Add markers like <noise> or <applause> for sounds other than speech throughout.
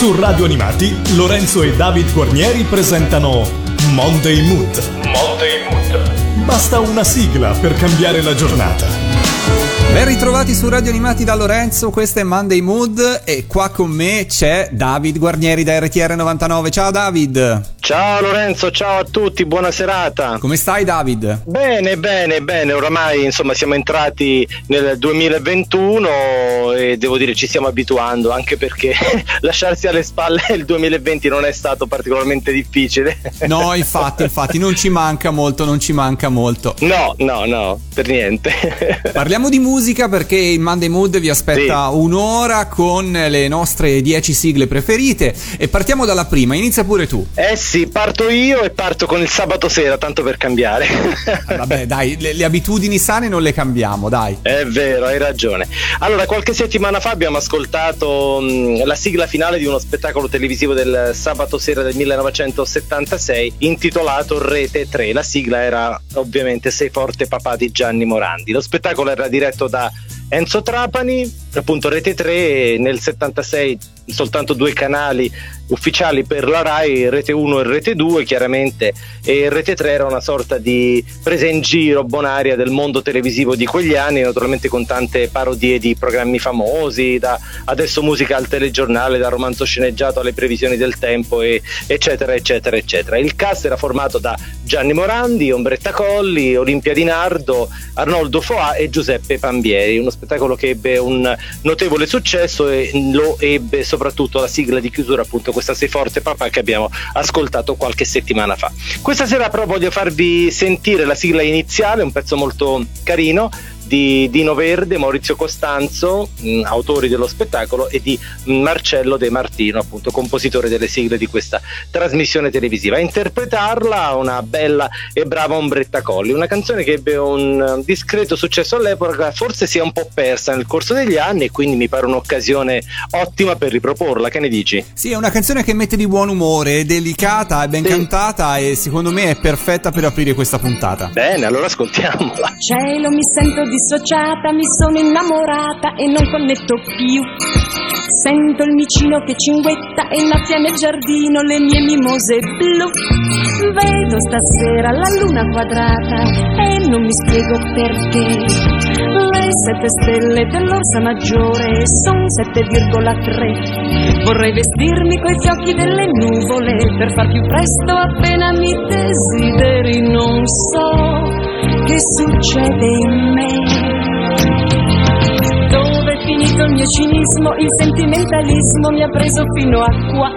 Su Radio Animati, Lorenzo e David Guarnieri presentano Monday Mood. Monday Mood. Basta una sigla per cambiare la giornata. Ben ritrovati su Radio Animati da Lorenzo, questo è Monday Mood e qua con me c'è David Guarnieri da RTR 99. Ciao David! Ciao Lorenzo, ciao a tutti, buona serata. Come stai David? Bene, bene, bene, oramai insomma siamo entrati nel 2021 e devo dire ci stiamo abituando anche perché <laughs> lasciarsi alle spalle il 2020 non è stato particolarmente difficile. No, infatti, infatti non ci manca molto, non ci manca molto. No, no, no, per niente. <laughs> Parliamo di musica perché il Monday Mood vi aspetta sì. un'ora con le nostre 10 sigle preferite e partiamo dalla prima, inizia pure tu. Eh sì sì, parto io e parto con il sabato sera, tanto per cambiare. Ah, vabbè, dai, le, le, abitudini sane non le cambiamo, dai. È vero, hai ragione. Allora, qualche settimana fa abbiamo ascoltato mh, la sigla finale di uno spettacolo televisivo del sabato sera del 1976 intitolato Rete 3. La sigla era ovviamente Sei forte papà di Gianni Morandi. Lo spettacolo era diretto da Enzo Trapani, appunto Rete 3 nel 76 soltanto due canali ufficiali per la RAI, Rete 1 e Rete 2 chiaramente e Rete 3 era una sorta di presa in giro bonaria del mondo televisivo di quegli anni, naturalmente con tante parodie di programmi famosi, da adesso musica al telegiornale, da romanzo sceneggiato alle previsioni del tempo e, eccetera eccetera eccetera. Il cast era formato da Gianni Morandi, Ombretta Colli, Olimpia Di Nardo, Arnoldo Foà e Giuseppe Pambieri, uno spettacolo che ebbe un notevole successo e lo ebbe soprattutto la sigla di chiusura appunto questa Sei forte papà che abbiamo ascoltato qualche settimana fa. Questa sera però voglio farvi sentire la sigla iniziale, un pezzo molto carino di Dino Verde, Maurizio Costanzo, mh, autori dello spettacolo, e di Marcello De Martino, appunto compositore delle sigle di questa trasmissione televisiva. A interpretarla una bella e brava Ombretta Colli, una canzone che ebbe un discreto successo all'epoca, forse si è un po' persa nel corso degli anni e quindi mi pare un'occasione ottima per riproporla. Che ne dici? Sì, è una canzone che mette di buon umore, è delicata, è ben sì. cantata e secondo me è perfetta per aprire questa puntata. Bene, allora ascoltiamola. Cielo, mi sento di dissociata, mi sono innamorata e non connetto più. Sento il micino che cinguetta e innafia nel giardino le mie mimose blu. Vedo stasera la luna quadrata e non mi spiego perché. Le sette stelle dell'Orsa Maggiore sono 7,3. Vorrei vestirmi coi fiocchi delle nuvole per far più presto appena mi desideri. Non so che succede in me. Dove è finito il mio cinismo, il sentimentalismo mi ha preso fino a qua.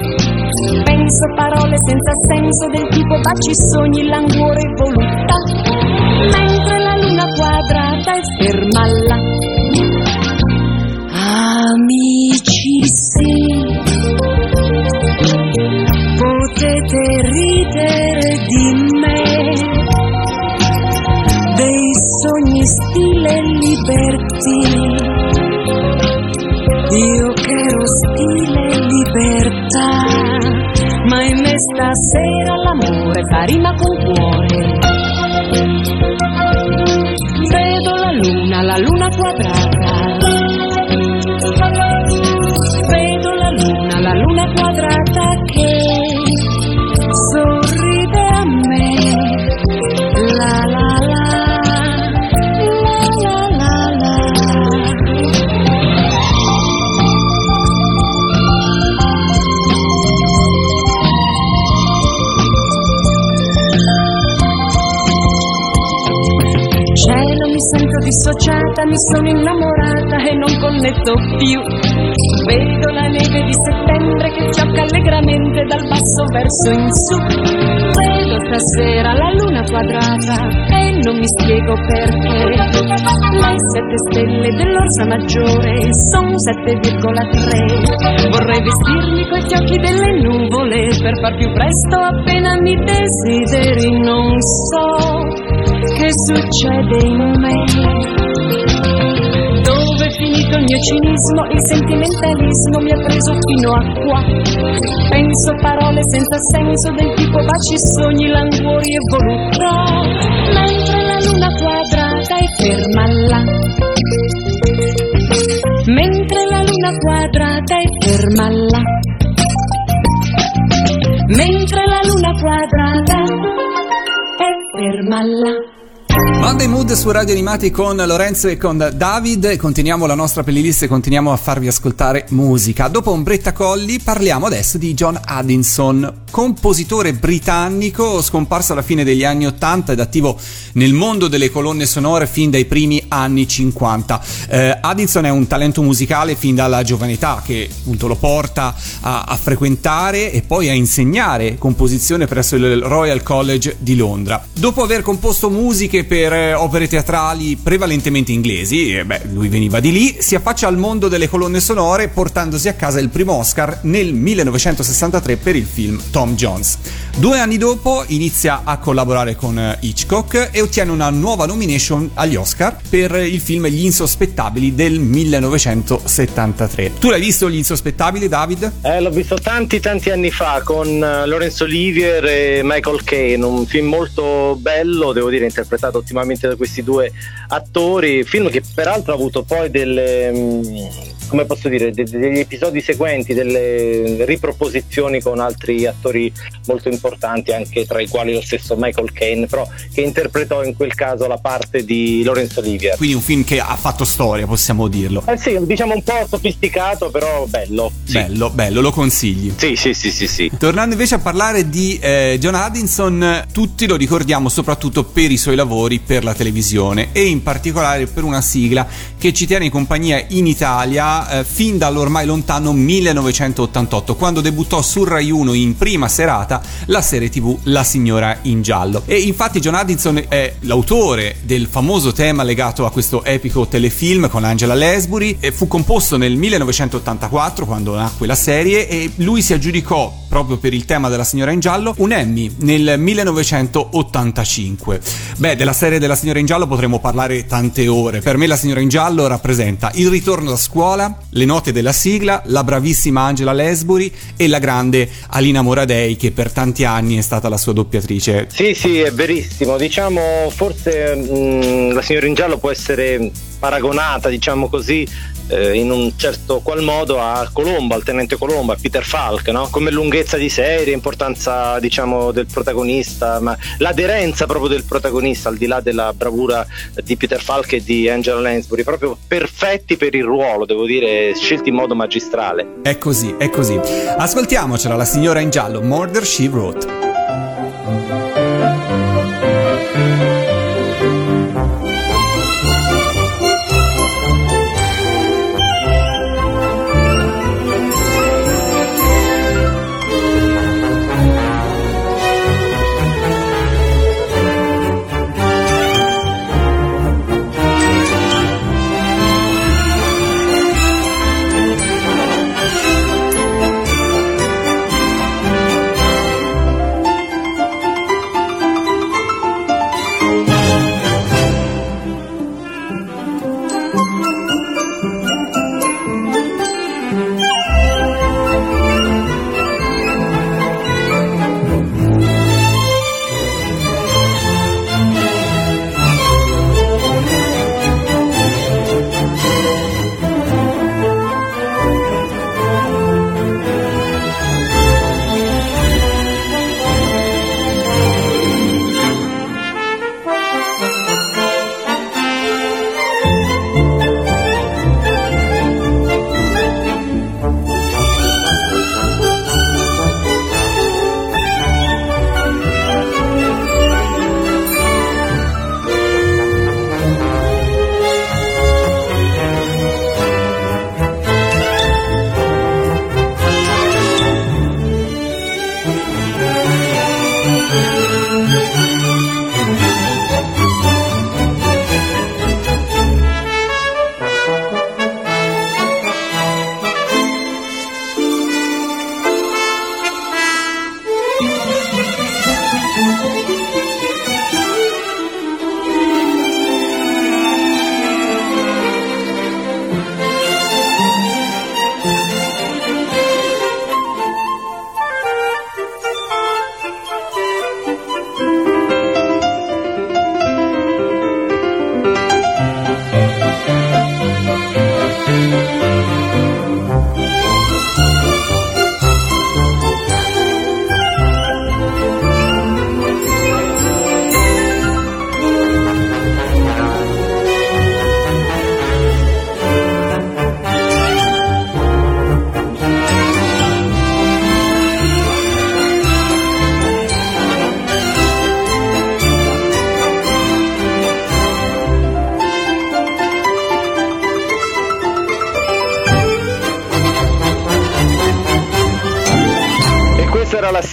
Penso parole senza senso del tipo baci sogni, languore e voluttà. Mentre la luna quadrata è ferma là. Amici sì, potete ridere stile liberty. Io che ero stile libertà, ma in me stasera l'amore fa rima con cuore. Vedo la luna, la luna quadrata. Vedo la luna, la luna quadrata mi sono innamorata e non connetto più. Vedo la neve di settembre che fiocca allegramente dal basso verso in su. Vedo stasera la luna quadrata e non mi spiego perché. Le sette stelle dell'Orsa Maggiore sono 7,3. Vorrei vestirmi coi fiocchi delle nuvole per far più presto appena mi desideri. Non so che succede in me tutto il mio cinismo, il sentimentalismo mi ha preso fino a qua. Penso parole senza senso del tipo baci, sogni, languori e voluttà. mentre la luna quadrata è ferma là. Mentre la luna quadrata è ferma là. Mentre la luna quadrata è ferma là. Monday Mood su Radio Animati con Lorenzo e con David. Continuiamo la nostra playlist e continuiamo a farvi ascoltare musica. Dopo Ombretta Colli parliamo adesso di John Addison, compositore britannico scomparso alla fine degli anni 80 ed attivo nel mondo delle colonne sonore fin dai primi anni 50. Eh, Addison è un talento musicale fin dalla giovane età che appunto lo porta a, a frequentare e poi a insegnare composizione presso il Royal College di Londra. Dopo aver composto musiche per eh, opere teatrali prevalentemente inglesi, e beh, lui veniva di lì, si affaccia al mondo delle colonne sonore portandosi a casa il primo Oscar nel 1963 per il film Tom Jones. Due anni dopo inizia a collaborare con eh, Hitchcock e ottiene una nuova nomination agli Oscar per il film Gli insospettabili del 1973. Tu l'hai visto Gli insospettabili, David? Eh, l'ho visto tanti tanti anni fa con eh, Lorenzo Olivier e Michael Caine, un film molto bello, devo dire, interpretato interpretato ottimamente da questi due attori, film che peraltro ha avuto poi delle mm, come posso dire, de- degli episodi seguenti, delle riproposizioni con altri attori molto importanti, anche tra i quali lo stesso Michael Caine, però che interpretò in quel caso la parte di Lorenzo Olivier. Quindi un film che ha fatto storia, possiamo dirlo. Eh sì, diciamo un po' sofisticato, però bello. Sì. Bello, bello, lo consigli. Sì, sì, sì, sì, sì. Tornando invece a parlare di eh, John Addison, tutti lo ricordiamo soprattutto per i suoi lavori per la televisione e in particolare per una sigla che ci tiene in compagnia in Italia eh, fin dall'ormai lontano 1988, quando debuttò su Rai 1 in prima serata la serie TV La signora in giallo. E infatti John Addison è l'autore del famoso tema legato a questo epico telefilm con Angela Lesbury e fu composto nel 1984 quando nacque la serie e lui si aggiudicò proprio per il tema della signora in giallo un Emmy nel 1985. Beh, della serie della signora in giallo potremmo parlare tante ore. Per me la signora in giallo rappresenta il ritorno da scuola, le note della sigla, la bravissima Angela Lesbury e la grande Alina Moradei che per tanti anni è stata la sua doppiatrice. Sì, sì, è verissimo. Diciamo, forse mh, mm, la signora in giallo può essere paragonata, diciamo così, eh, in un certo qual modo a Colombo, al tenente Colombo, a Peter Falk, no? come lunghezza di serie, importanza diciamo del protagonista, ma l'aderenza proprio del protagonista al di là della bravura di Peter Falk e di Angela Lansbury, proprio perfetti per il ruolo, devo dire, scelti in modo magistrale. È così, è così. Ascoltiamocela, la signora in giallo, Murder She Wrote.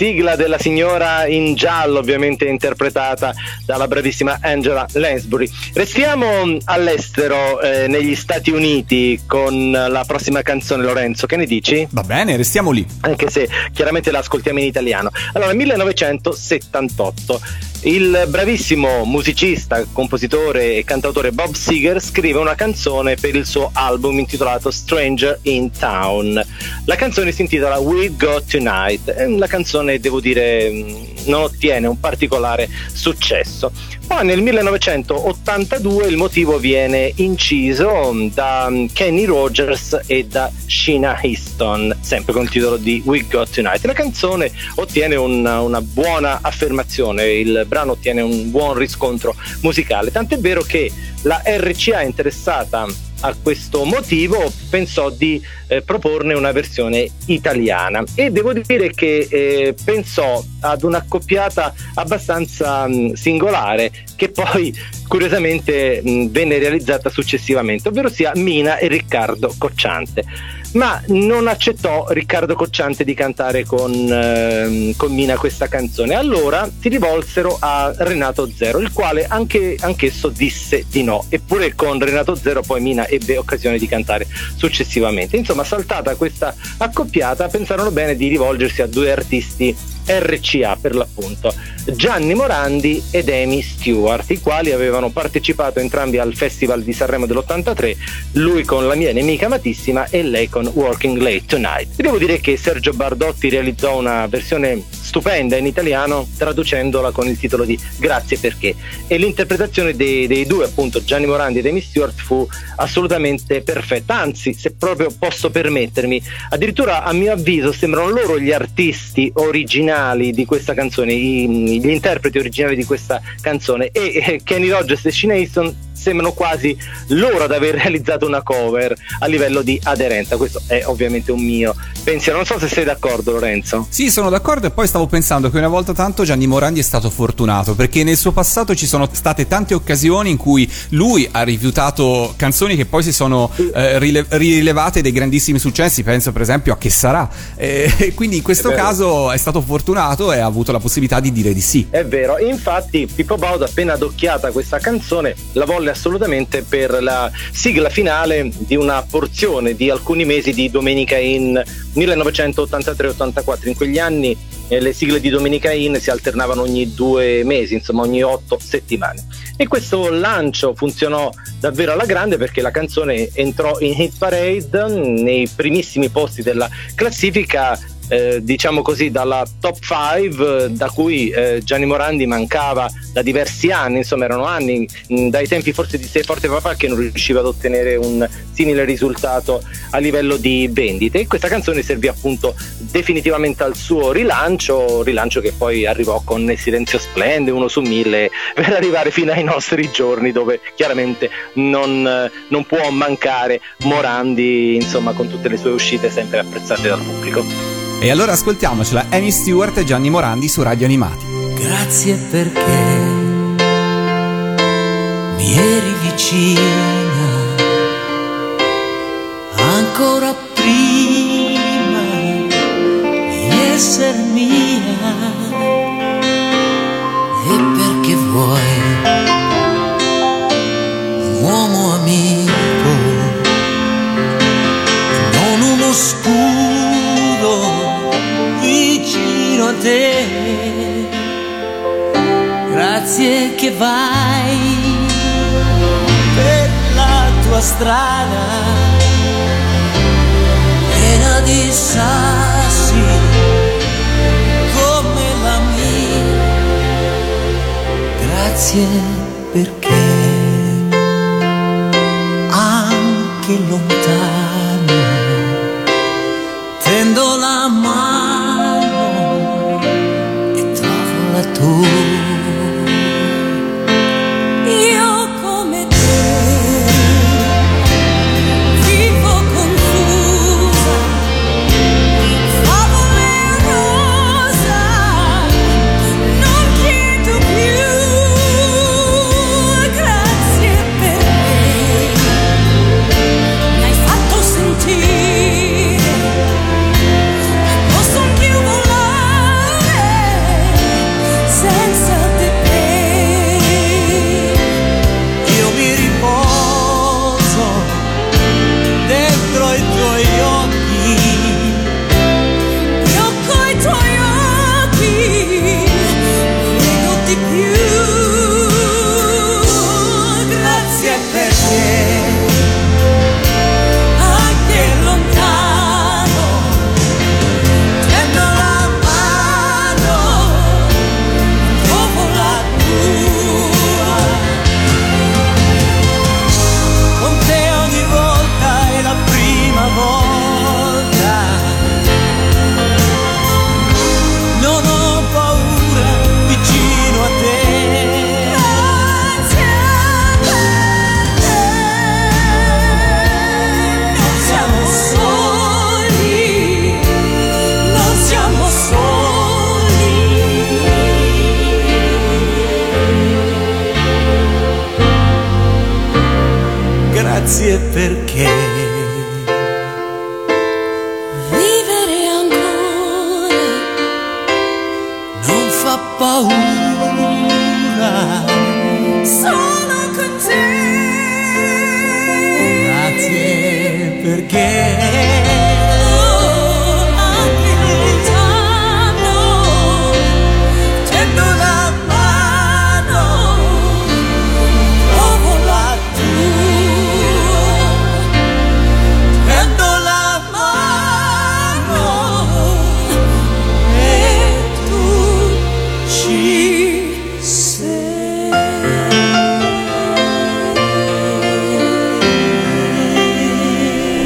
Sigla della signora in giallo, ovviamente interpretata dalla bravissima Angela Lansbury. Restiamo all'estero, eh, negli Stati Uniti, con la prossima canzone, Lorenzo. Che ne dici? Va bene, restiamo lì. Anche se chiaramente la ascoltiamo in italiano. Allora, 1978 il bravissimo musicista, compositore e cantautore Bob Seger scrive una canzone per il suo album intitolato Stranger in Town. La canzone si intitola We Go Tonight. La canzone, devo dire, non ottiene un particolare successo. Poi nel 1982 il motivo viene inciso da Kenny Rogers e da Sheena Easton, sempre con il titolo di We Got Tonight. La canzone ottiene una, una buona affermazione, il brano ottiene un buon riscontro musicale, tant'è vero che la RCA interessata a questo motivo pensò di eh, proporne una versione italiana. E devo dire che eh, pensò ad un'accoppiata abbastanza mh, singolare che poi curiosamente mh, venne realizzata successivamente, ovvero sia Mina e Riccardo Cocciante ma non accettò Riccardo Cocciante di cantare con, eh, con, Mina questa canzone. Allora si rivolsero a Renato Zero, il quale anche, anch'esso disse di no. Eppure con Renato Zero poi Mina ebbe occasione di cantare successivamente. Insomma, saltata questa accoppiata, pensarono bene di rivolgersi a due artisti RCA per l'appunto, Gianni Morandi ed Amy Stewart, i quali avevano partecipato entrambi al Festival di Sanremo dell'83, lui con La mia nemica amatissima e lei con Working Late Tonight. Devo dire che Sergio Bardotti realizzò una versione stupenda in italiano traducendola con il titolo di Grazie perché. E l'interpretazione dei, dei due appunto Gianni Morandi ed Amy Stewart fu assolutamente perfetta. Anzi se proprio posso permettermi addirittura a mio avviso sembrano loro gli artisti originali di questa canzone gli interpreti originali di questa canzone. E eh, Kenny Rogers e Shane Easton sembrano quasi loro ad aver <laughs> realizzato una cover a livello di aderenza. Questo è ovviamente un mio pensiero. Non so se sei d'accordo, Lorenzo. Sì, sono d'accordo e poi stavo pensando che una volta tanto Gianni Morandi è stato fortunato perché nel suo passato ci sono state tante occasioni in cui lui ha rifiutato canzoni che poi si sono eh, rile- rilevate dei grandissimi successi. Penso per esempio a Che sarà. <laughs> E quindi in questo è caso è stato fortunato e ha avuto la possibilità di dire di sì. È vero, infatti Pippo Baudo appena adocchiata questa canzone la volle assolutamente per la sigla finale di una porzione di alcuni mesi di Domenica in 1983-84. In quegli anni eh, le sigle di Domenica In si alternavano ogni due mesi, insomma ogni otto settimane. E questo lancio funzionò davvero alla grande perché la canzone entrò in hit parade nei primissimi posti della classifica eh, diciamo così, dalla top 5 da cui eh, Gianni Morandi mancava da diversi anni, insomma erano anni, mh, dai tempi forse di Sei Forte Papà che non riusciva ad ottenere un simile risultato a livello di vendite e questa canzone servì appunto definitivamente al suo rilancio, rilancio che poi arrivò con Silenzio Splende, uno su mille, <laughs> per arrivare fino ai nostri giorni dove chiaramente non, non può mancare Morandi, insomma con tutte le sue uscite sempre apprezzate dal pubblico. E allora ascoltiamocela, Amy Stewart e Gianni Morandi su Radio Animati. Grazie perché mi eri vicina ancora prima di essere mia e perché vuoi un uomo amico non uno scudo vicino a te. Grazie che vai per la tua strada, piena di sassi come la mia. Grazie perché anche lontano trovo la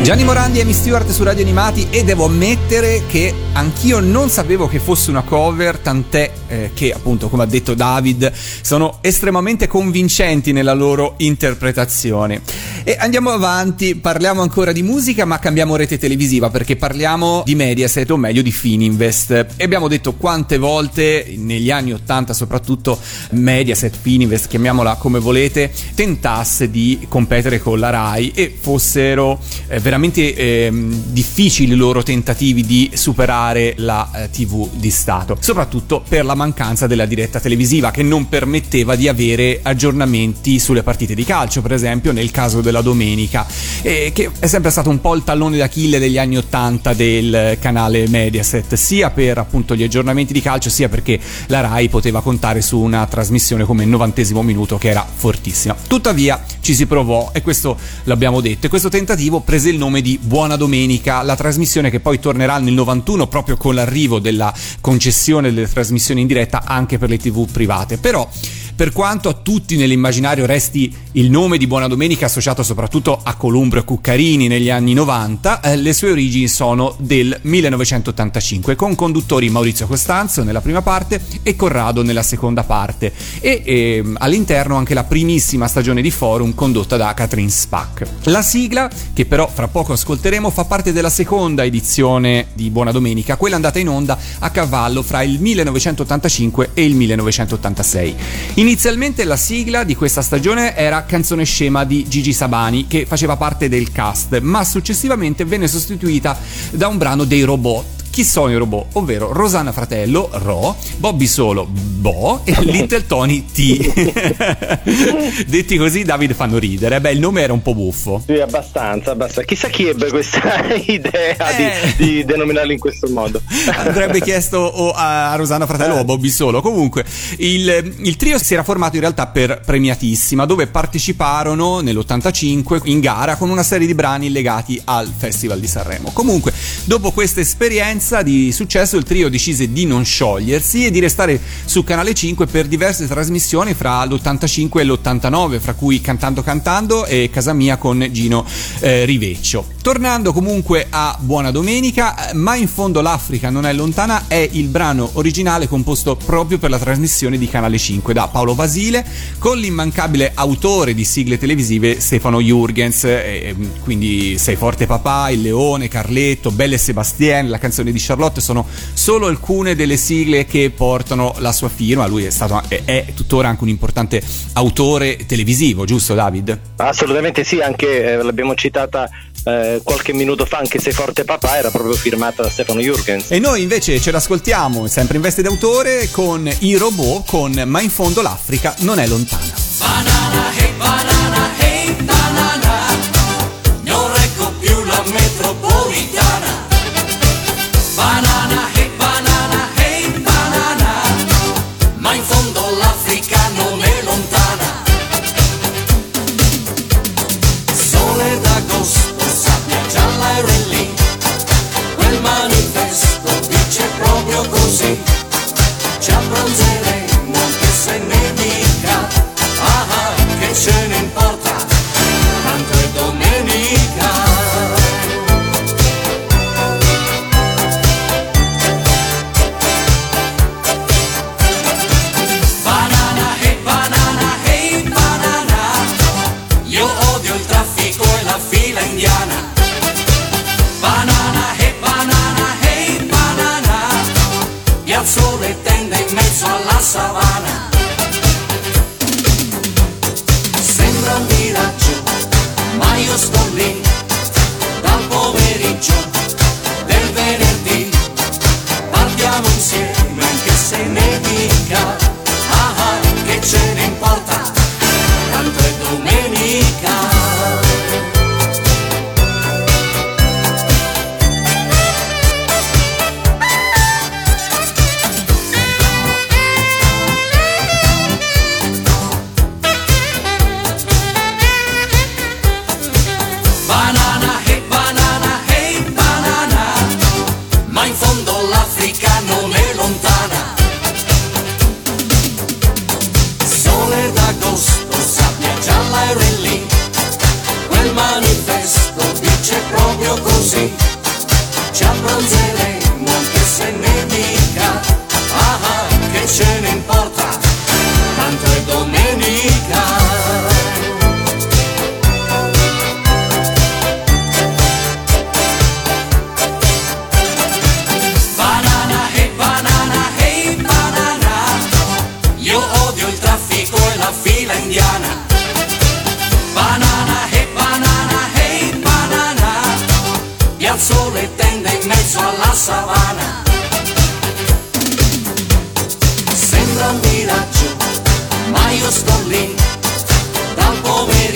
Gianni Morandi e Amy Stewart su Radio Animati e devo ammettere che anch'io non sapevo che fosse una cover, tant'è eh, che appunto, come ha detto David, sono estremamente convincenti nella loro interpretazione. E andiamo avanti, parliamo ancora di musica, ma cambiamo rete televisiva perché parliamo di Mediaset o meglio di Fininvest. E abbiamo detto quante volte negli anni 80 soprattutto Mediaset, Fininvest, chiamiamola come volete, tentasse di competere con la RAI e fossero eh, veramente ehm, difficili i loro tentativi di superare la eh, TV di Stato, soprattutto per la mancanza della diretta televisiva che non permetteva di avere aggiornamenti sulle partite di calcio, per esempio nel caso della domenica, eh, che è sempre stato un po' il tallone d'Achille degli anni 80 del canale Mediaset, sia per appunto gli aggiornamenti di calcio, sia perché la RAI poteva contare su una trasmissione come il novantesimo minuto che era fortissima. Tuttavia ci si provò e questo l'abbiamo detto e questo tentativo prese il nome di Buona Domenica, la trasmissione che poi tornerà nel 91 proprio con l'arrivo della concessione delle trasmissioni in diretta anche per le tv private. Però per quanto a tutti nell'immaginario resti il nome di Buona Domenica associato soprattutto a Columbro e Cuccarini negli anni 90, eh, le sue origini sono del 1985 con conduttori Maurizio Costanzo nella prima parte e Corrado nella seconda parte e ehm, all'interno anche la primissima stagione di Forum condotta da Catherine Spack. La sigla, che però fra poco ascolteremo, fa parte della seconda edizione di Buona Domenica, quella andata in onda a cavallo fra il 1985 e il 1986. Inizialmente la sigla di questa stagione era Canzone scema di Gigi Sabani, che faceva parte del cast, ma successivamente venne sostituita da un brano dei robot. Chi sono i robot? Ovvero Rosanna Fratello, Ro, Bobby Solo, Bo e <laughs> Little Tony T. <laughs> Detti così, Davide fanno ridere. Beh, il nome era un po' buffo. Sì, abbastanza, abbastanza. Chissà chi ebbe questa <laughs> idea Eh. di, di denominarlo in questo modo. Andrebbe chiesto o a Rosanna Fratello o a Bobby Solo. Comunque, il, il trio si era formato in realtà per Premiatissima, dove parteciparono nell'85 in gara con una serie di brani legati al Festival di Sanremo. Comunque, dopo questa esperienza di successo, il trio decise di non sciogliersi e di restare su Canale 5 per diverse trasmissioni fra l'85 e l'89, fra cui Cantando Cantando e Casa Mia con Gino eh, Rivecchio. Tornando comunque a Buona Domenica, ma in fondo l'Africa non è lontana è il brano originale composto proprio per la trasmissione di Canale 5 da Paolo Basile con l'immancabile autore di sigle televisive Stefano Jurgens, eh, quindi Sei forte papà, Il Leone, Carletto, Belle e Sebastien, la canzone di Charlotte sono solo alcune delle sigle che portano la sua firma, lui è stato è, è tuttora anche un importante autore televisivo, giusto David? Assolutamente sì, anche eh, l'abbiamo citata eh, qualche minuto fa, anche se Forte Papà era proprio firmata da Stefano Jurgens. E noi invece ce l'ascoltiamo sempre in veste d'autore con i robot con Ma in fondo l'Africa non è lontana. Banana, hey banana, hey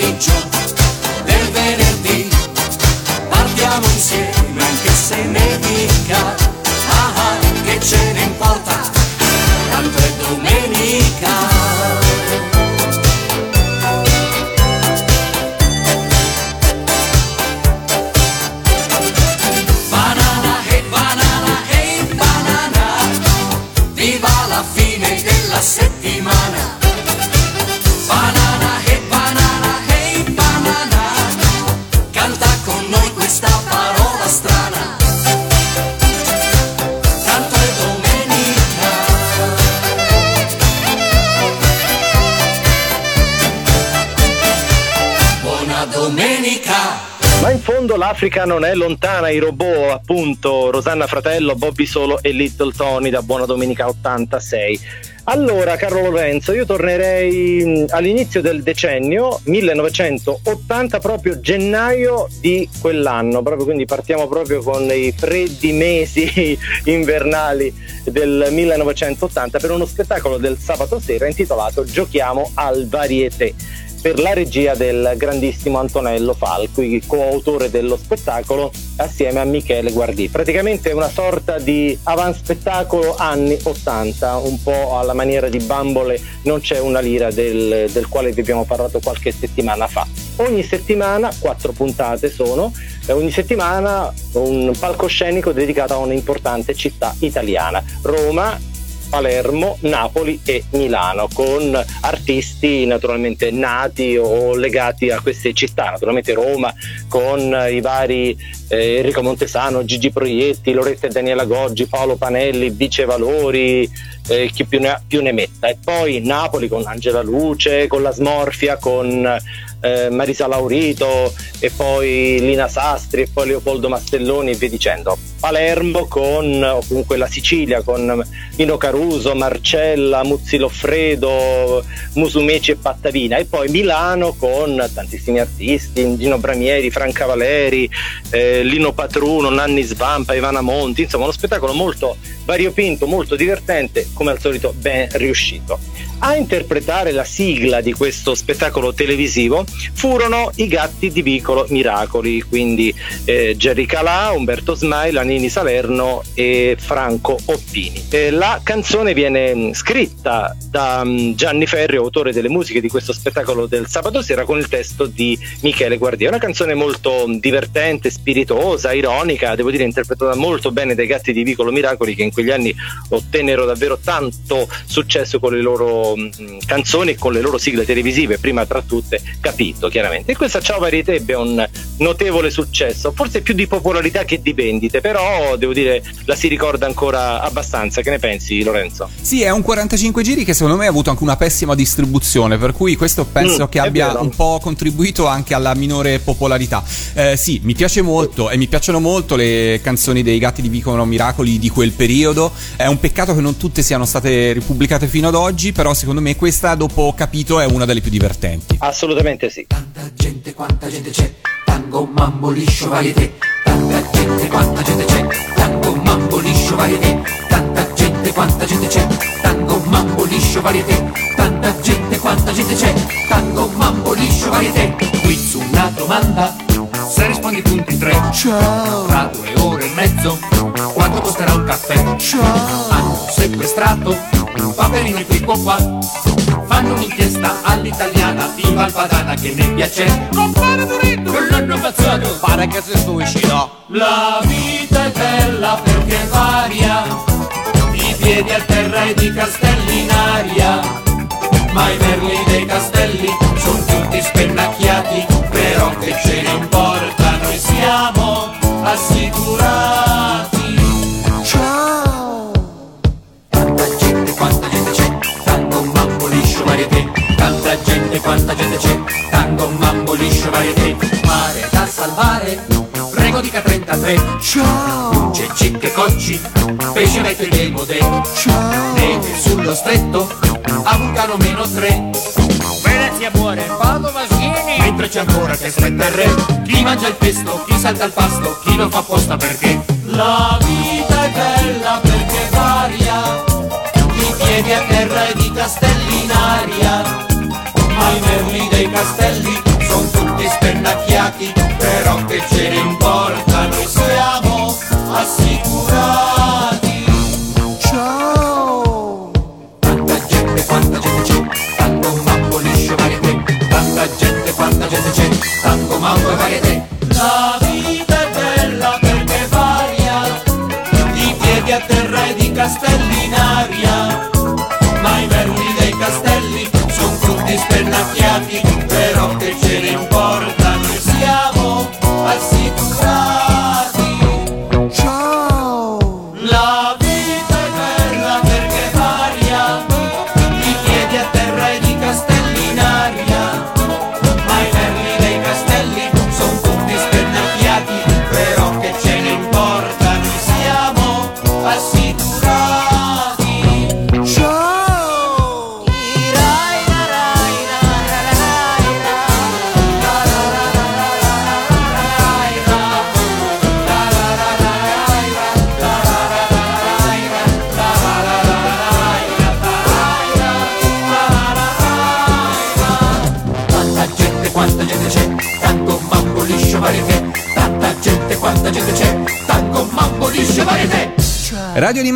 pomeriggio l'Africa non è lontana, i robot appunto Rosanna Fratello, Bobby Solo e Little Tony da Buona Domenica 86. Allora, Carlo Lorenzo, io tornerei all'inizio del decennio 1980, proprio gennaio di quell'anno, proprio quindi partiamo proprio con i freddi mesi <laughs> invernali del 1980 per uno spettacolo del sabato sera intitolato Giochiamo al Varieté per la regia del grandissimo Antonello Falqui, coautore dello spettacolo assieme a Michele Guardì. Praticamente è una sorta di avanspettacolo anni 80, un po' alla maniera di Bambole non c'è una lira del, del quale vi abbiamo parlato qualche settimana fa. Ogni settimana, quattro puntate sono, e ogni settimana un palcoscenico dedicato a un'importante città italiana. Roma, Palermo, Napoli e Milano, con artisti naturalmente nati o legati a queste città, naturalmente Roma con i vari eh, Enrico Montesano, Gigi Proietti, Loretta e Daniela Goggi, Paolo Panelli, Vice Valori, eh, chi più ne, ha, più ne metta, e poi Napoli con Angela Luce, con la Smorfia, con eh, Marisa Laurito e poi Lina Sastri e poi Leopoldo Mastelloni e via dicendo. Palermo con, o comunque la Sicilia con Nino Caruso, Marcella, Muzzi Loffredo, Musumeci e Pattavina e poi Milano con tantissimi artisti, Gino Bramieri, Franca Valeri, eh, Lino Patruno, Nanni Svampa, Ivana Monti, insomma uno spettacolo molto variopinto, molto divertente, come al solito ben riuscito. A interpretare la sigla di questo spettacolo televisivo furono i gatti di Vicolo Miracoli, quindi eh, Jerry Calà, Umberto Smile, Anini Salerno e Franco Oppini. Eh, la canzone viene mh, scritta da mh, Gianni Ferri, autore delle musiche di questo spettacolo del sabato sera, con il testo di Michele Guardia. È una canzone molto divertente, spiritosa, ironica, devo dire interpretata molto bene dai gatti di Vicolo Miracoli che in quegli anni ottennero davvero tanto successo con le loro canzoni e con le loro sigle televisive, prima tra tutte Capito, chiaramente. E questa Ciao Varietà ebbe un notevole successo, forse più di popolarità che di vendite, però devo dire la si ricorda ancora abbastanza. Che ne pensi, Lorenzo? Sì, è un 45 giri che secondo me ha avuto anche una pessima distribuzione, per cui questo penso Mm, che abbia vero. un po' contribuito anche alla minore popolarità. Eh, sì, mi piace molto e mi piacciono molto le canzoni dei gatti di Vicolo Miracoli di quel periodo. È un peccato che non tutte siano state ripubblicate fino ad oggi, però secondo me questa, dopo capito, è una delle più divertenti. Assolutamente sì. Tanta gente, quanta gente c'è, tango, mambo, liscio, varietà. Tanta gente, quanta gente c'è, tango, mambo, liscio, varietà. Tanta gente, quanta gente c'è, tango, mambo, liscio, varietà. Tanta gente, quanta gente c'è, tango, mambo, liscio, varietà. Quiz una domanda, se rispondi punti tre. Ciao. Tra due ore e mezzo, quanto costerà un caffè? Ciao. Hanno sequestrato Paperino e Pippo qua. Fanno un'inchiesta all'italiana di Valpadana che nebbia c'è Compare Duretto che l'hanno cazzato Pare che si suicida La vita è bella perché varia. Di piedi a terra e di castelli in aria. Ma i merli dei castelli sono tutti spennacchiati. Però che ce ne importa noi siamo assicurati quanta gente c'è, tango, mambo, liscio, varietà, mare da salvare, prego dica 33, ciao, c'è cicche cocci, pesce metto e modè, ciao, neve sullo stretto, a vulcano meno 3, Venezia muore, Padova sviene, mentre c'è ancora che aspetta il re, chi mangia il pesto, chi salta il pasto, chi lo fa apposta perché, la vita è bella perché varia, di piedi a terra e di castelli in aria, ma i merli dei castelli sono tutti spennacchiati, però che ce ne importa, noi siamo assicurati. Tutti spennacchiati, però che ce ne importa,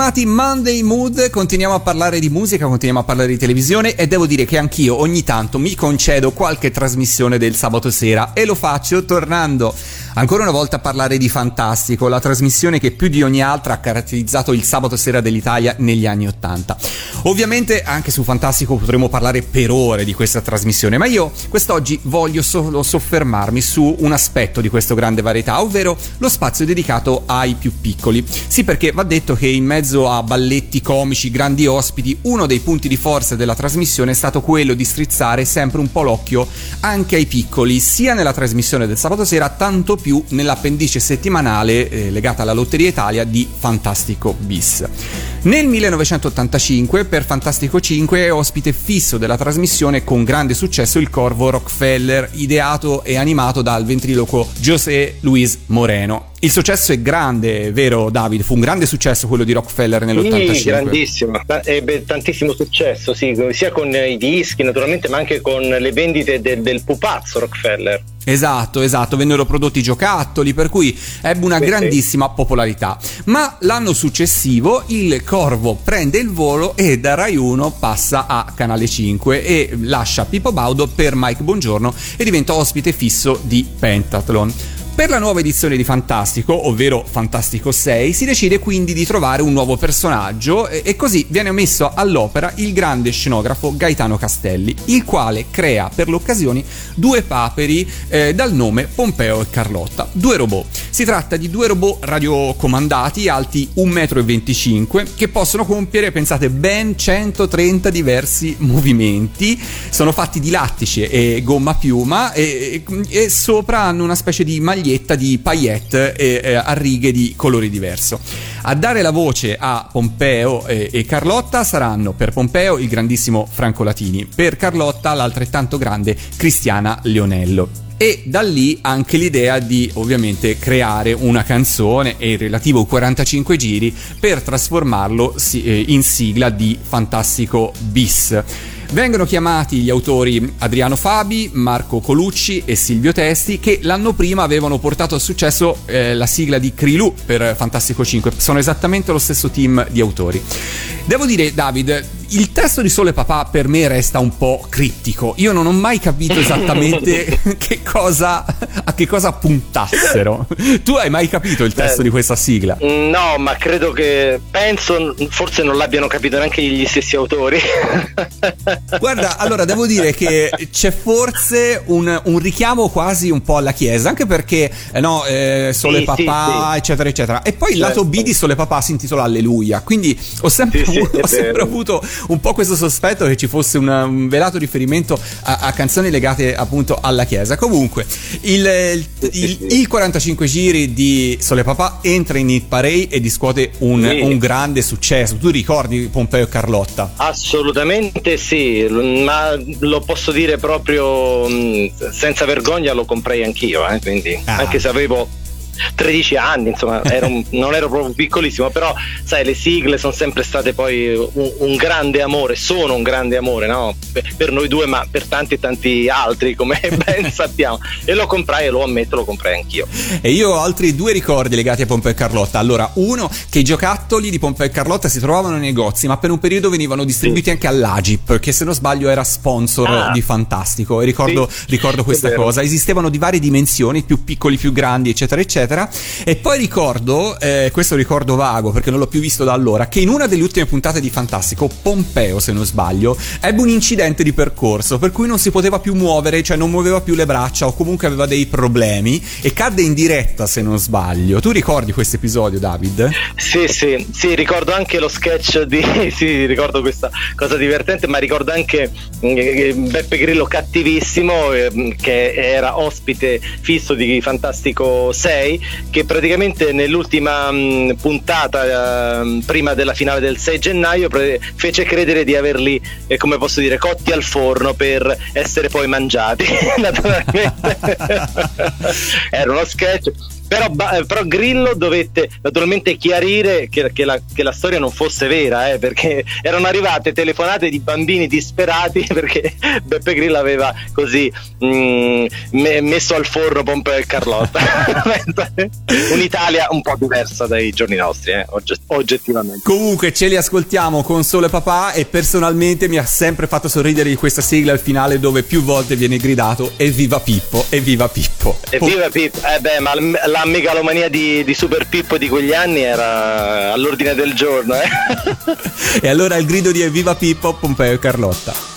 Animati Monday Mood, continuiamo a parlare di musica, continuiamo a parlare di televisione e devo dire che anch'io ogni tanto mi concedo qualche trasmissione del sabato sera e lo faccio tornando ancora una volta parlare di Fantastico, la trasmissione che più di ogni altra ha caratterizzato il sabato sera dell'Italia negli anni Ottanta. Ovviamente anche su Fantastico potremo parlare per ore di questa trasmissione, ma io quest'oggi voglio solo soffermarmi su un aspetto di questo grande varietà, ovvero lo spazio dedicato ai più piccoli. Sì, perché va detto che in mezzo a balletti comici, grandi ospiti, uno dei punti di forza della trasmissione è stato quello di strizzare sempre un po' l'occhio anche ai piccoli, sia nella trasmissione del sabato sera, tanto più nell'appendice settimanale eh, legata alla Lotteria Italia di Fantastico Bis. Nel 1985 per Fantastico 5 è ospite fisso della trasmissione con grande successo il corvo Rockefeller, ideato e animato dal ventriloquo José Luis Moreno. Il successo è grande, vero David? Fu un grande successo quello di Rockefeller nell'85. Sì, grandissimo, ebbe tantissimo successo, sì, sia con i dischi naturalmente, ma anche con le vendite del, del pupazzo Rockefeller. Esatto, esatto, vennero prodotti giocattoli, per cui ebbe una Sì, sì. grandissima popolarità. Ma l'anno successivo il Corvo prende il volo e da Rai 1 passa a Canale 5 e lascia Pippo Baudo per Mike Bongiorno e diventa ospite fisso di Pentathlon. Per la nuova edizione di Fantastico, ovvero Fantastico 6, si decide quindi di trovare un nuovo personaggio e, così viene messo all'opera il grande scenografo Gaetano Castelli, il quale crea per l'occasione due paperi eh, dal nome Pompeo e Carlotta, due robot. Si tratta di due robot radiocomandati alti 1,25 m che possono compiere, pensate, ben 130 diversi movimenti. Sono fatti di lattice e gomma piuma e, e- e sopra hanno una specie di maglietta di paillette e, eh, a righe di colori diverso. A dare la voce a Pompeo e, e Carlotta saranno per Pompeo il grandissimo Franco Latini, per Carlotta l'altrettanto grande Cristiana Leonello. E da lì anche l'idea di ovviamente creare una canzone e il relativo 45 giri per trasformarlo eh, in sigla di Fantastico Bis. Vengono chiamati gli autori Adriano Fabi, Marco Colucci e Silvio Testi che l'anno prima avevano portato a successo eh, la sigla di Krilu per Fantastico 5. Sono esattamente lo stesso team di autori. Devo dire, David, il testo di Sole Papà per me resta un po' criptico. Io non ho mai capito esattamente <laughs> che cosa, a che cosa puntassero. Tu hai mai capito il testo Beh. di questa sigla? No, ma credo che penso forse non l'abbiano capito neanche gli stessi autori. <laughs> Guarda, allora devo dire che c'è forse un, un richiamo quasi un po' alla chiesa, anche perché, eh, no, eh, Sole Sì, sì, Papà, sì. eccetera, eccetera. E poi il Certo. lato B di Sole Papà si intitola Alleluia. Quindi ho sempre, Sì, sì, ho sempre avuto un po' questo sospetto che ci fosse una- un velato riferimento a, a canzoni legate appunto alla chiesa. Comunque, il, il- il- sì. il 45 giri di Sole Papà entra in hit parade e discuote un, Sì. un grande successo. Tu ricordi Pompeo e Carlotta? Assolutamente sì, ma lo posso dire proprio senza vergogna, lo comprai anch'io, eh, quindi Ah. anche se avevo 13 anni, insomma, ero un- <laughs> non ero proprio piccolissimo, però sai, le sigle sono sempre state poi un, un grande amore, sono un grande amore, no? Per, per noi due, ma per tanti e tanti altri, come <laughs> ben sappiamo. E lo comprai e lo ammetto, lo comprai anch'io. E io ho altri due ricordi legati a Pompeo e Carlotta. Allora, uno, che i giocattoli di Pompeo e Carlotta si trovavano nei negozi, ma per un periodo venivano distribuiti anche all'Agip, che se non sbaglio era sponsor Ah. di Fantastico. E ricordo, Sì, ricordo questa cosa. Esistevano di varie dimensioni, più piccoli, più grandi, eccetera, eccetera. E poi ricordo, eh, questo ricordo vago perché non l'ho più visto da allora, che in una delle ultime puntate di Fantastico, Pompeo, se non sbaglio, ebbe un incidente di percorso, per cui non si poteva più muovere, cioè non muoveva più le braccia o comunque aveva dei problemi e cadde in diretta, se non sbaglio. Tu ricordi questo episodio, David? Sì, sì, sì, ricordo anche lo sketch di. <laughs> Sì, ricordo questa cosa divertente, ma ricordo anche eh, Beppe Grillo cattivissimo, eh, che era ospite fisso di Fantastico 6, che praticamente nell'ultima mh, puntata, eh, prima della finale del 6 gennaio, pre- fece credere di averli, eh, come posso dire, cotti al forno per essere poi mangiati. <laughs> Naturalmente. <laughs> era uno sketch. Però, eh, però Grillo dovette naturalmente chiarire che, che la, che la storia non fosse vera, eh, perché <laughs> erano arrivate telefonate di bambini disperati <laughs> perché Beppe Grillo aveva così mm, me- messo al forno Pompeo e Carlotta. <laughs> Un'Italia un po' diversa dai giorni nostri, eh, ogge- oggettivamente. Comunque ce li ascoltiamo con Sole Papà e personalmente mi ha sempre fatto sorridere di questa sigla al finale dove più volte viene gridato Evviva Pippo, evviva Pippo. Evviva Pippo! Eh beh, ma la megalomania di, di Super Pippo di quegli anni era all'ordine del giorno, eh. <laughs> E allora il grido di Evviva Pippo, Pompeo e Carlotta.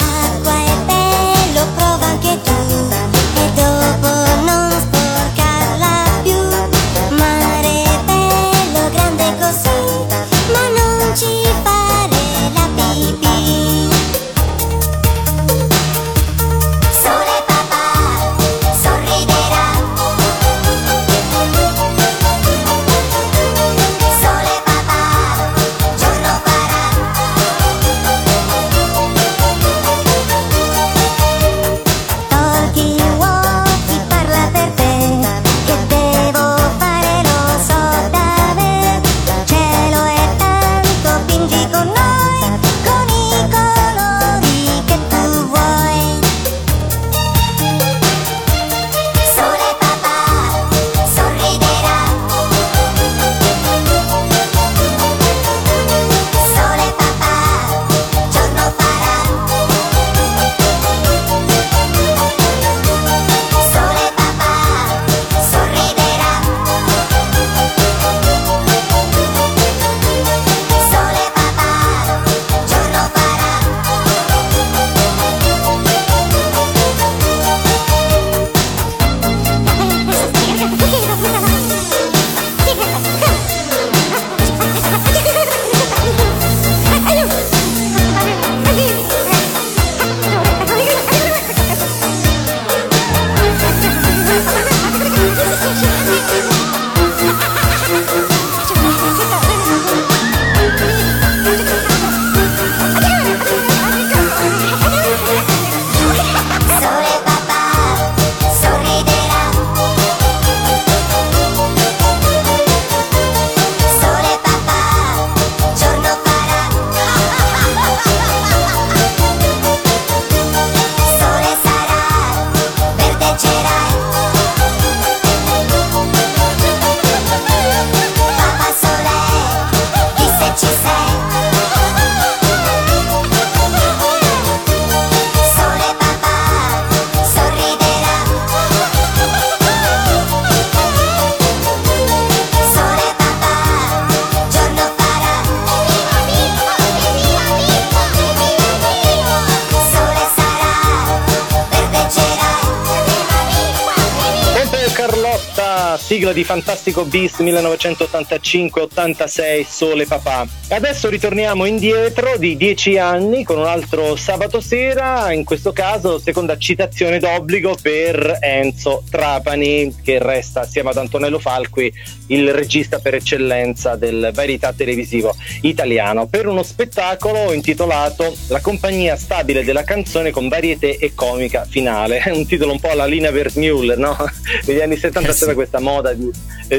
Di Fantastico Beast 1985-86, Sole Papà. Adesso ritorniamo indietro di dieci anni con un altro sabato sera, in questo caso seconda citazione d'obbligo per Enzo Trapani, che resta assieme ad Antonello Falqui il regista per eccellenza del varietà televisivo italiano, per uno spettacolo intitolato La compagnia stabile della canzone con varietà e comica finale. <laughs> Un titolo un po' alla Lina Wertmüller, no? <laughs> Negli anni 70 Eh c'era questa moda di,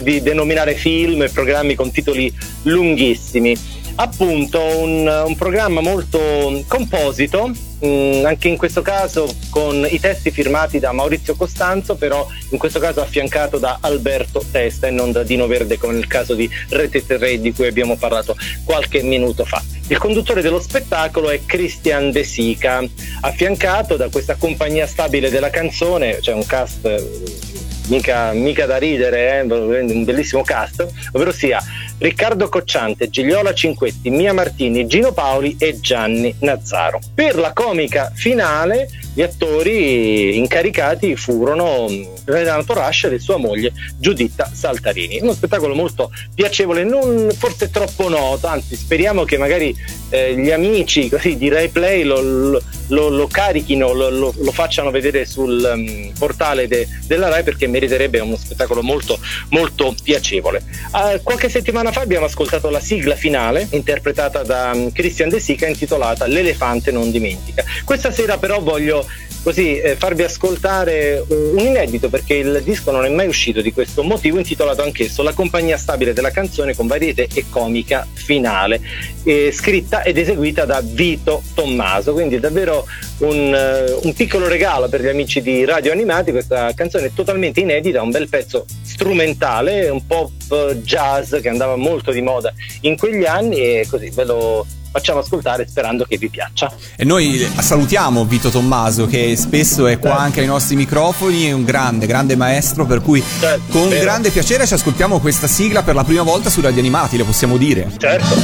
di denominare film e programmi con titoli lunghissimi. Appunto, un, un programma molto composito, mh, anche in questo caso con i testi firmati da Maurizio Costanzo, però in questo caso affiancato da Alberto Testa e non da Dino Verde come nel caso di Rete 3 di cui abbiamo parlato qualche minuto fa. Il conduttore dello spettacolo è Christian De Sica, affiancato da questa compagnia stabile della canzone, cioè un cast eh, mica, mica da ridere, eh, un bellissimo cast, ovvero sia Riccardo Cocciante, Gigliola Cinquetti, Mia Martini, Gino Paoli e Gianni Nazzaro. Per la comica finale gli attori incaricati furono Renato Rascher e sua moglie Giuditta Saltarini. Uno spettacolo molto piacevole, non forse troppo noto, anzi speriamo che magari eh, gli amici così, di Rai Play lo, lo, lo carichino, lo, lo, facciano vedere sul um, portale de, della Rai perché meriterebbe uno spettacolo molto, molto piacevole. Uh, qualche settimana fa abbiamo ascoltato la sigla finale interpretata da um, Christian De Sica intitolata L'elefante non dimentica. Questa sera però voglio così eh, farvi ascoltare un inedito perché il disco non è mai uscito di questo motivo intitolato anch'esso La compagnia stabile della canzone con varietà e comica finale eh, scritta ed eseguita da Vito Tommaso. Quindi davvero un, uh, un, piccolo regalo per gli amici di Radio Animati. Questa canzone è totalmente inedita un bel pezzo strumentale un pop jazz che andava molto di moda in quegli anni e così ve lo facciamo ascoltare sperando che vi piaccia. E noi salutiamo Vito Tommaso che spesso è qua certo. anche ai nostri microfoni, è un grande, grande maestro per cui certo, con vero. grande piacere ci ascoltiamo questa sigla per la prima volta su Radio Animati, lo possiamo dire. Certo.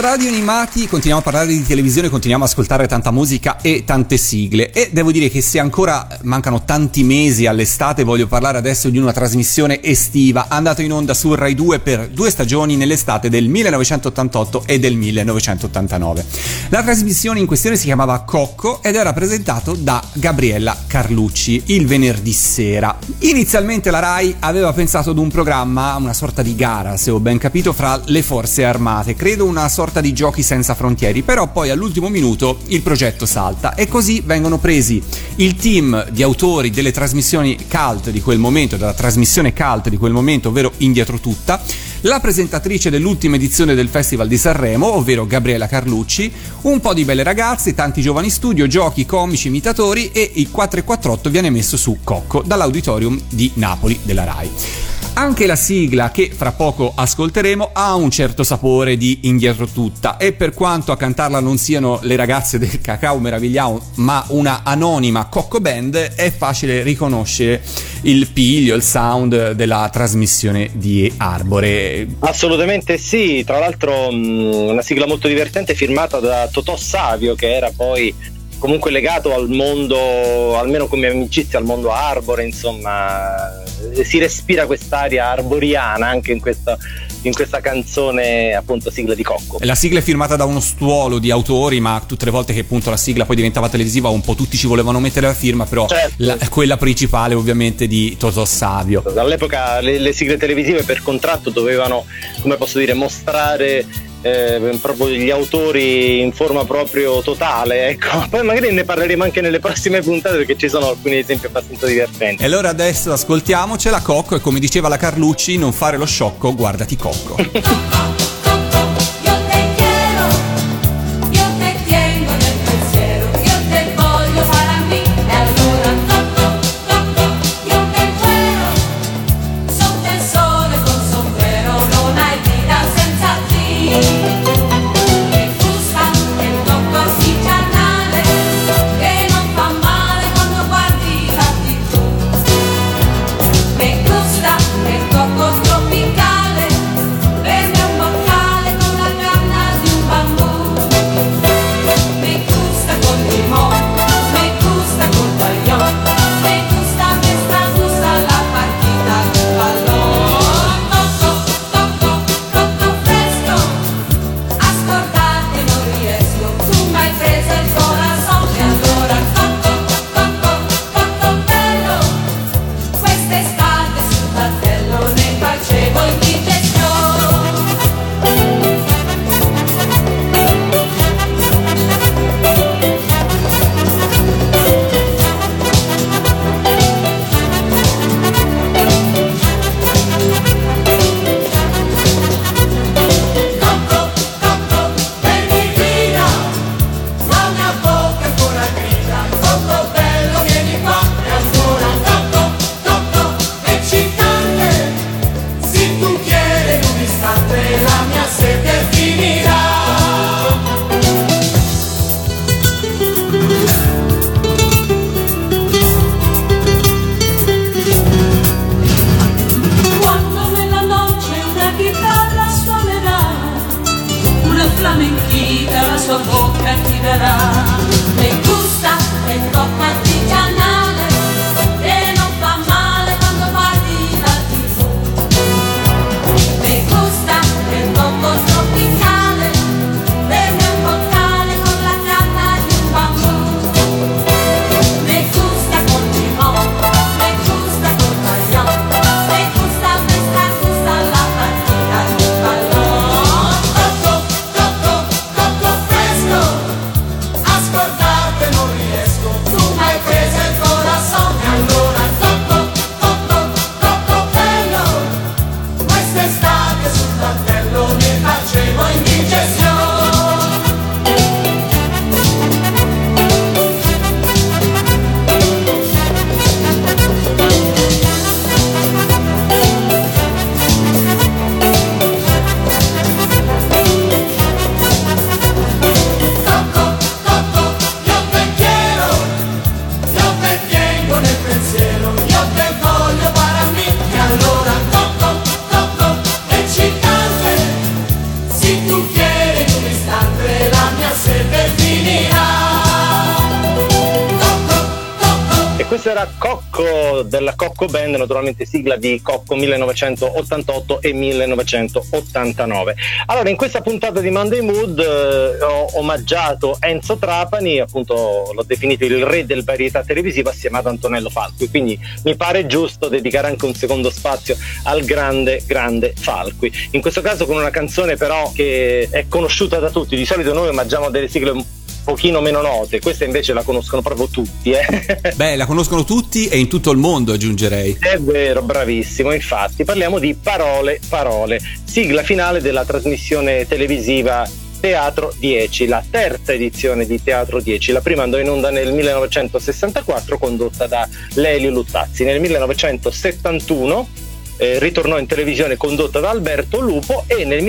Radio Animati, continuiamo a parlare di televisione, continuiamo a ascoltare tanta musica e tante sigle. E devo dire che se ancora mancano tanti mesi all'estate voglio parlare adesso di una trasmissione estiva andata in onda su Rai 2 per due stagioni nell'estate del 1988 e del 1989. La trasmissione in questione si chiamava Cocco ed era presentato da Gabriella Carlucci il venerdì sera. Inizialmente la Rai aveva pensato ad un programma, una sorta di gara se ho ben capito, fra le forze armate, credo una sorta di giochi senza frontieri, però poi all'ultimo minuto il progetto salta e così vengono presi il team di autori delle trasmissioni cult di quel momento, della trasmissione cult di quel momento, ovvero Indietro tutta, la presentatrice dell'ultima edizione del Festival di Sanremo, ovvero Gabriela Carlucci, un po' di belle ragazze, tanti giovani studio, giochi, comici, imitatori e il 448 viene messo su Cocco dall'auditorium di Napoli della RAI. Anche la sigla che fra poco ascolteremo ha un certo sapore di indietro tutta e per quanto a cantarla non siano le ragazze del Cacao Meravigliao ma una anonima Cocco Band è facile riconoscere il piglio, il sound della trasmissione di Arbore. Assolutamente sì, tra l'altro mh, una sigla molto divertente firmata da Totò Savio che era poi comunque legato al mondo, almeno come amicizia, al mondo arbore, insomma, si respira quest'aria arboriana anche in questa, in questa canzone, appunto, sigla di Cocco. La sigla è firmata da uno stuolo di autori, ma tutte le volte che appunto la sigla poi diventava televisiva, un po' tutti ci volevano mettere la firma, però Certo. la- quella principale ovviamente di Totò Savio. All'epoca le, le sigle televisive per contratto dovevano, come posso dire, mostrare eh, proprio gli autori in forma proprio totale, ecco. <laughs> Poi magari ne parleremo anche nelle prossime puntate perché ci sono alcuni esempi abbastanza divertenti. E allora adesso ascoltiamocela Cocco e come diceva la Carlucci, non fare lo sciocco, guardati Cocco. <laughs> Cocco Band, naturalmente sigla di Cocco 1988 e 1989. Allora, in questa puntata di Monday Mood eh, ho omaggiato Enzo Trapani, appunto l'ho definito il re del varietà televisiva assieme ad Antonello Falqui, quindi mi pare giusto dedicare anche un secondo spazio al grande, grande Falqui. In questo caso con una canzone però che è conosciuta da tutti, di solito noi omaggiamo delle sigle un pochino meno note, questa invece la conoscono proprio tutti, eh. <laughs> Beh, la conoscono tutti e in tutto il mondo, aggiungerei. È vero, bravissimo. Infatti, parliamo di Parole, Parole, sigla finale della trasmissione televisiva Teatro 10, la terza edizione di Teatro 10. La prima andò in onda nel 1964, condotta da Lelio Luttazzi. Nel 1971 eh, ritornò in televisione condotta da Alberto Lupo e nel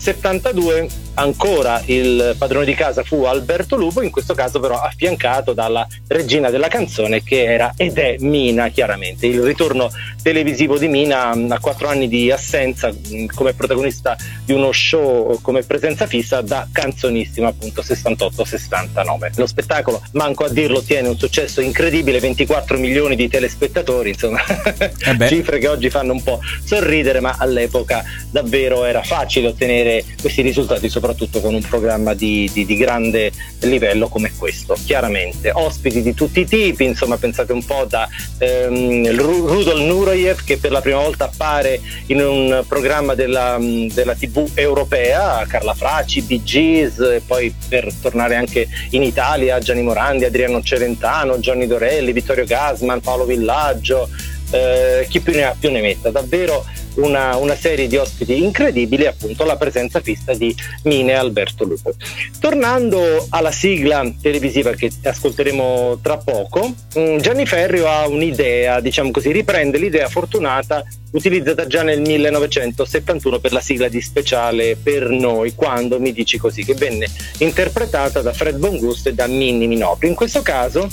1972 ancora il padrone di casa fu Alberto Lupo, in questo caso però affiancato dalla regina della canzone che era ed è Mina chiaramente. Il ritorno televisivo di Mina a quattro anni di assenza come protagonista di uno show come presenza fissa da canzonissima appunto 68-69. Lo spettacolo, manco a dirlo, ottiene un successo incredibile, 24 milioni di telespettatori, insomma Eh <laughs> cifre che oggi fanno un po' sorridere, ma all'epoca davvero era facile ottenere questi risultati, soprattutto con un programma di, di- di grande livello come questo. Chiaramente, ospiti di tutti i tipi, insomma, pensate un po' da ehm, Ru- Rudolf Nureyev che per la prima volta appare in un programma della, della TV europea, Carla Fracci, Bee Gees, poi per tornare anche in Italia, Gianni Morandi, Adriano Celentano, Johnny Dorelli, Vittorio Gasman, Paolo Villaggio, eh, chi più ne ha più ne metta, davvero una, una serie di ospiti incredibili, appunto la presenza fissa di Mine e Alberto Lupo. Tornando alla sigla televisiva che ascolteremo tra poco, mh, Gianni Ferrio ha un'idea, diciamo così, riprende l'idea fortunata utilizzata già nel 1971 per la sigla di speciale per noi, quando mi dici così, che venne interpretata da Fred Bongusto e da Minnie Minopri. In questo caso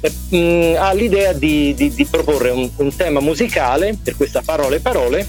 eh, mh, ha l'idea di, di- di proporre un, un tema musicale per questa parole parole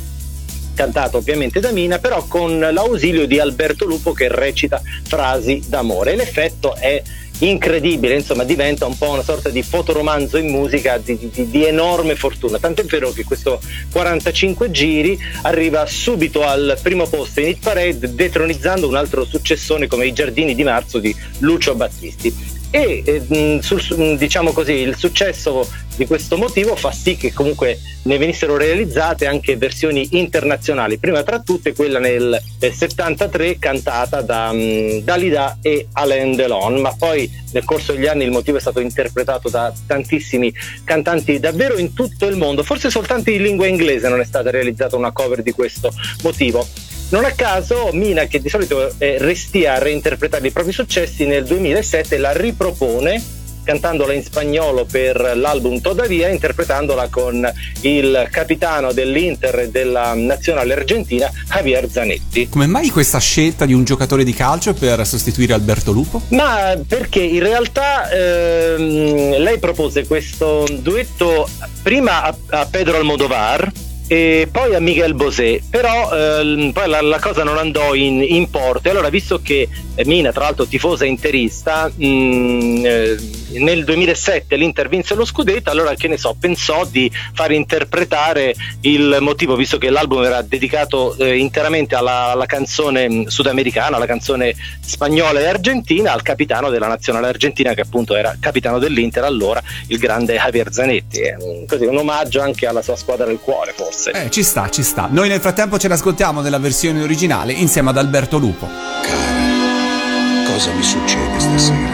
cantato ovviamente da Mina però con l'ausilio di Alberto Lupo che recita frasi d'amore. L'effetto è incredibile insomma diventa un po' una sorta di fotoromanzo in musica di, di- di enorme fortuna. Tant'è vero che questo 45 giri arriva subito al primo posto in Hit Parade detronizzando un altro successone come I Giardini di Marzo di Lucio Battisti e eh, mh, sul- su- mh, diciamo così il successo di questo motivo fa sì che comunque ne venissero realizzate anche versioni internazionali. Prima tra tutte quella nel eh, 73 cantata da mh, Dalida e Alain Delon ma poi nel corso degli anni il motivo è stato interpretato da tantissimi cantanti davvero in tutto il mondo. Forse soltanto in lingua inglese non è stata realizzata una cover di questo motivo non a caso Mina, che di solito è restia a reinterpretare i propri successi, nel 2007 la ripropone cantandola in spagnolo per l'album Todavia, interpretandola con il capitano dell'Inter e della nazionale argentina Javier Zanetti. Come mai questa scelta di un giocatore di calcio per sostituire Alberto Lupo? Ma perché in realtà ehm, lei propose questo duetto prima a, a Pedro Almodovar e poi a Miguel Bosé, però ehm, poi la, la cosa non andò in, in porto. E allora visto che eh, Mina tra l'altro tifosa interista mh, eh, nel 2007 l'Inter vinse lo scudetto allora che ne so pensò di far interpretare il motivo visto che l'album era dedicato eh, interamente alla, alla canzone mh, sudamericana alla canzone spagnola e argentina al capitano della nazionale argentina che appunto era capitano dell'Inter allora il grande Javier Zanetti. Un, così, un omaggio anche alla sua squadra del cuore forse Eh, ci sta, ci sta. Noi nel frattempo ce l'ascoltiamo nella versione originale insieme ad Alberto Lupo. Cara, cosa mi succede stasera?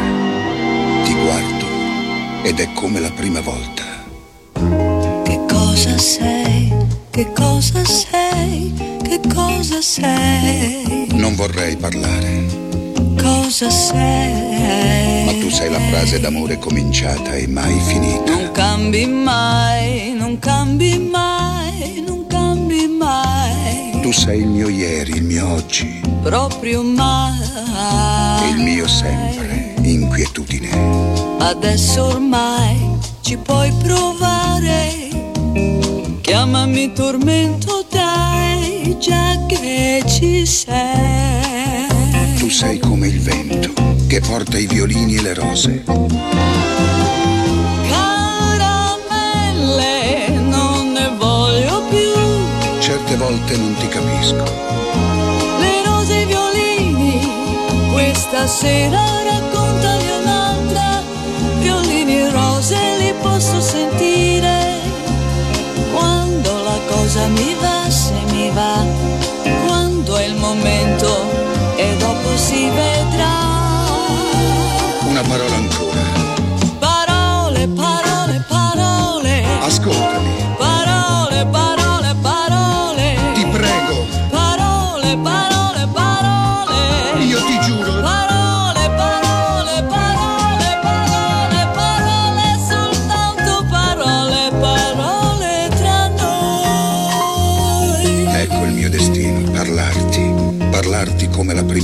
Ti guardo ed è come la prima volta. Che cosa sei? Che cosa sei? Che cosa sei? Non vorrei parlare, Cosa sei? ma tu sei la frase d'amore cominciata e mai finita. Non cambi mai, non cambi mai, mai. Tu sei il mio ieri, il mio oggi, Proprio mai. il mio sempre, inquietudine. Adesso ormai ci puoi provare. Chiamami tormento, dai, già che ci sei. Tu sei come il vento che porta i violini e le rose. Volte non ti capisco. Le rose e i violini, questa sera raccontali un'altra. Violini e rose li posso sentire. Quando la cosa mi va, se mi va, quando è il momento e dopo si vedrà. Una parola ancora.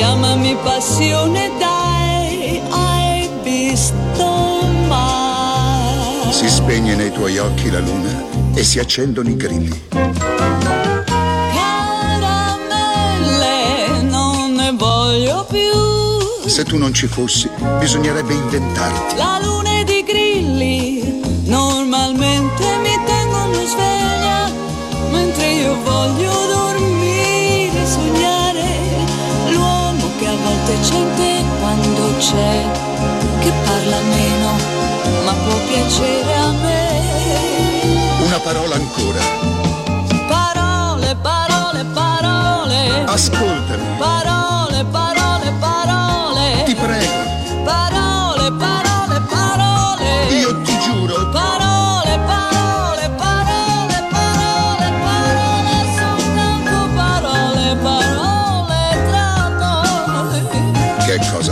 Chiamami passione, dai, hai visto mai. Si spegne nei tuoi occhi la luna e si accendono i grilli. Caramelle, non ne voglio più. Se tu non ci fossi, bisognerebbe inventarti. La luna a volte c'è in te quando c'è, che parla meno, ma può piacere a me. Una parola ancora. Parole, parole, parole, Ascoltami, parole, parole, parole, ti prego. parole, parole.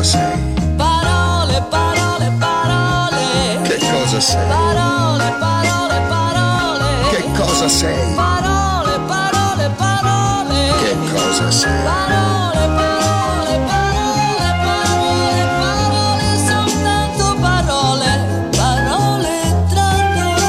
Sei? Parole, parole, parole, Che cosa sei? parole, parole, parole. Che cosa sei? Parole, parole, parole. Che cosa sei? Parole, parole, parole, parole, parole, soltanto parole, parole tra noi.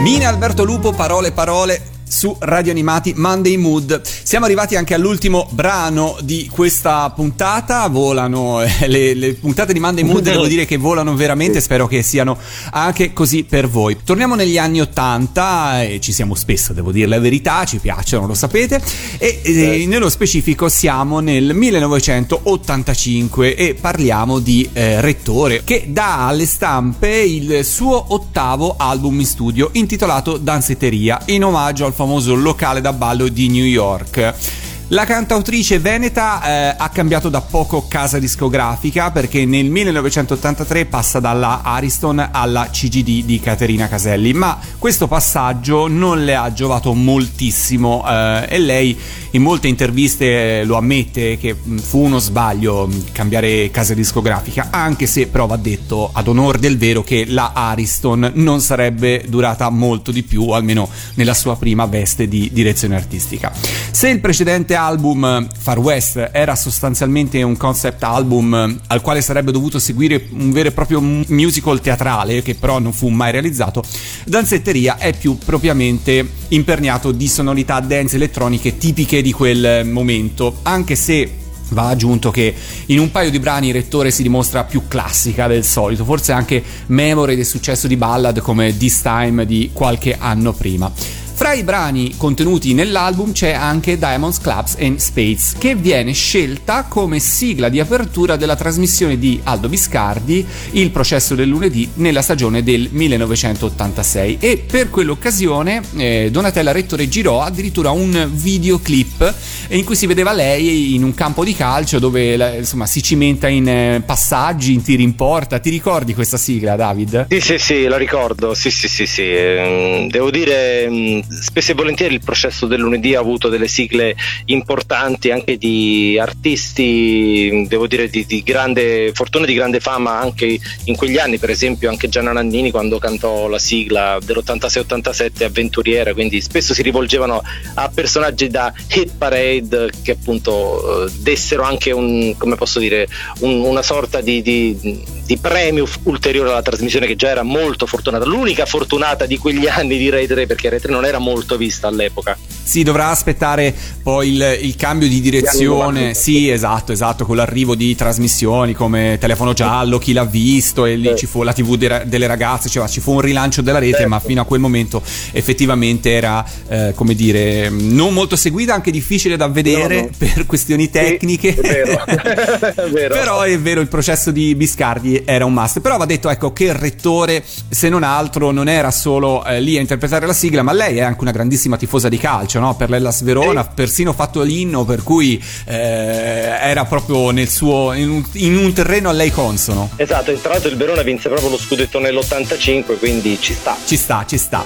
Mina Alberto Lupo, parole parole su Radio Animati Monday Mood. Siamo arrivati anche all'ultimo brano di questa puntata. Volano eh, <laughs> le, le puntate di Monday Mood, devo <laughs> dire che volano veramente. Spero che siano anche così per voi. Torniamo negli anni 80 e ci siamo spesso, devo dire la verità, ci piacciono, lo sapete. E eh, nello specifico siamo nel 1985 e parliamo di eh, Rettore che dà alle stampe il suo ottavo album in studio intitolato Danzetteria in omaggio al famoso locale da ballo di New York. America. La cantautrice veneta eh, ha cambiato da poco casa discografica perché nel 1983 passa dalla Ariston alla CGD di Caterina Caselli, ma questo passaggio non le ha giovato moltissimo eh, e lei in molte interviste eh, lo ammette che mh, fu uno sbaglio mh, cambiare casa discografica, anche se però va detto ad onore del vero che la Ariston non sarebbe durata molto di più, almeno nella sua prima veste di direzione artistica. Se il precedente album Far West era sostanzialmente un concept album al quale sarebbe dovuto seguire un vero e proprio musical teatrale che però non fu mai realizzato, Danzetteria è più propriamente imperniato di sonorità dance elettroniche tipiche di quel momento, anche se Va aggiunto che in un paio di brani rettore si dimostra più classica del solito, forse anche memore del successo di ballad come This Time di qualche anno prima. Fra i brani contenuti nell'album c'è anche Diamonds, Clubs and Spades, che viene scelta come sigla di apertura della trasmissione di Aldo Biscardi, Il processo del lunedì, nella stagione del 1986. E per quell'occasione eh, Donatella Rettore girò addirittura un videoclip in cui si vedeva lei in un campo di calcio dove la- insomma si cimenta in eh, passaggi, in tiri in porta. Ti ricordi questa sigla, David? Sì, sì, sì, lo ricordo. Sì, sì, sì, sì. Ehm, Devo dire, mm, spesso e volentieri il processo del lunedì ha avuto delle sigle importanti anche di artisti, devo dire di, di grande fortuna e di grande fama anche in quegli anni, per esempio anche Gianna Nannini quando cantò la sigla dell'86-87 Avventuriera, quindi spesso si rivolgevano a personaggi da hit parade che appunto eh, dessero anche un, come posso dire, un- una sorta di, di- di premio ulteriore alla trasmissione che già era molto fortunata, l'unica fortunata di quegli anni di Rai 3 perché Rai 3 non era molto vista all'epoca. Si dovrà aspettare poi il, il cambio di direzione. 90. Sì, esatto, esatto, con l'arrivo di trasmissioni come Telefono Giallo, chi l'ha visto, e lì Sì. ci fu la TV de- delle ragazze, cioè, ci fu un rilancio della rete, Certo. ma fino a quel momento effettivamente era, eh, come dire, non molto seguita, anche difficile da vedere No, no. per questioni tecniche. Sì, è vero. <laughs> È vero. Però è vero, il processo di Biscardi era un must. Però va detto, ecco, che il rettore, se non altro, non era solo eh, lì a interpretare la sigla, ma lei è anche una grandissima tifosa di calcio, no? Per l'Ellas Verona, Sì. persino fatto l'inno, per cui eh, era proprio nel suo, in un, in un terreno a lei consono. Esatto, e tra l'altro il Verona vinse proprio lo scudetto nell'85, quindi ci sta. Ci sta, ci sta.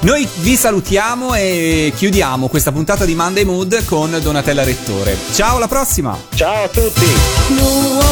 Noi vi salutiamo e chiudiamo questa puntata di Monday Mood con Donatella Rettore. Ciao, alla prossima! Ciao a tutti! No